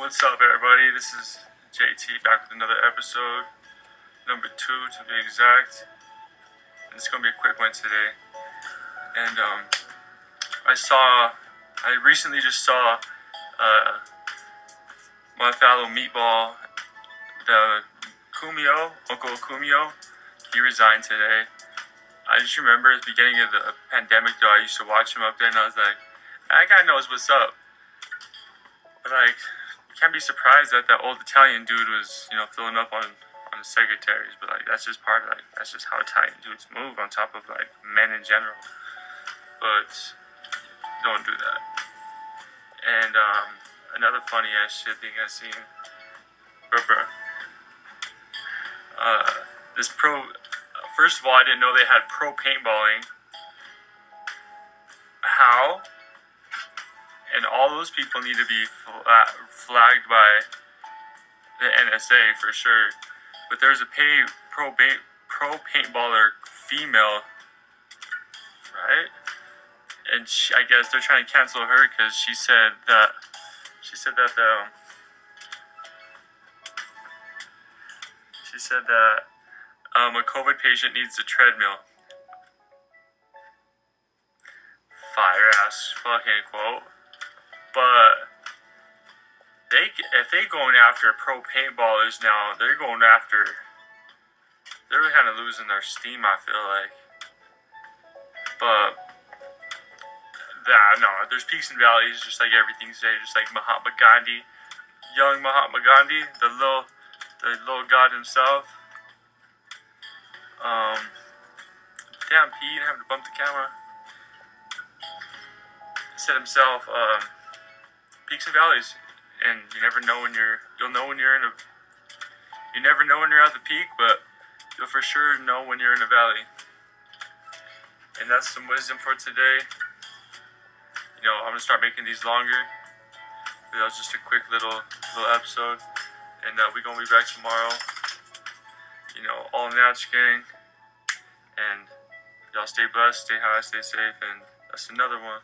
What's up, everybody? This is JT back with another episode, number two to be exact. And it's gonna be a quick one today. And um, I saw, I recently just saw uh, my fellow meatball, the Cuomo, Uncle Cuomo. He resigned today. I just remember at the beginning of the pandemic, though, I used to watch him up there, and I was like, that guy knows what's up. But like, can't be surprised that that old Italian dude was, you know, filling up on on the secretaries. But like, that's just part of like, that's just how Italian dudes move. On top of like men in general. But don't do that. And um, another funny ass shit thing I seen. Bruh, bruh. Uh, this pro. First of all, I didn't know they had pro paintballing. How? All those people need to be fla- flagged by the NSA for sure. But there's a pay pro ba- pro paintballer female, right? And she, I guess they're trying to cancel her because she said that she said that the she said that um, a COVID patient needs a treadmill. Fire ass fucking quote. But they if they going after pro paintballers now, they're going after. They're kind of losing their steam. I feel like. But that no, there's peaks and valleys, just like everything today. Just like Mahatma Gandhi, young Mahatma Gandhi, the little, the little god himself. Um, damn, P, you have to bump the camera. Said himself. Um, peaks and valleys, and you never know when you're. You'll know when you're in a. You never know when you're at the peak, but you'll for sure know when you're in a valley. And that's some wisdom for today. You know, I'm gonna start making these longer. But That was just a quick little little episode, and uh, we're gonna be back tomorrow. You know, all Natch gang, and y'all stay blessed, stay high, stay safe, and that's another one.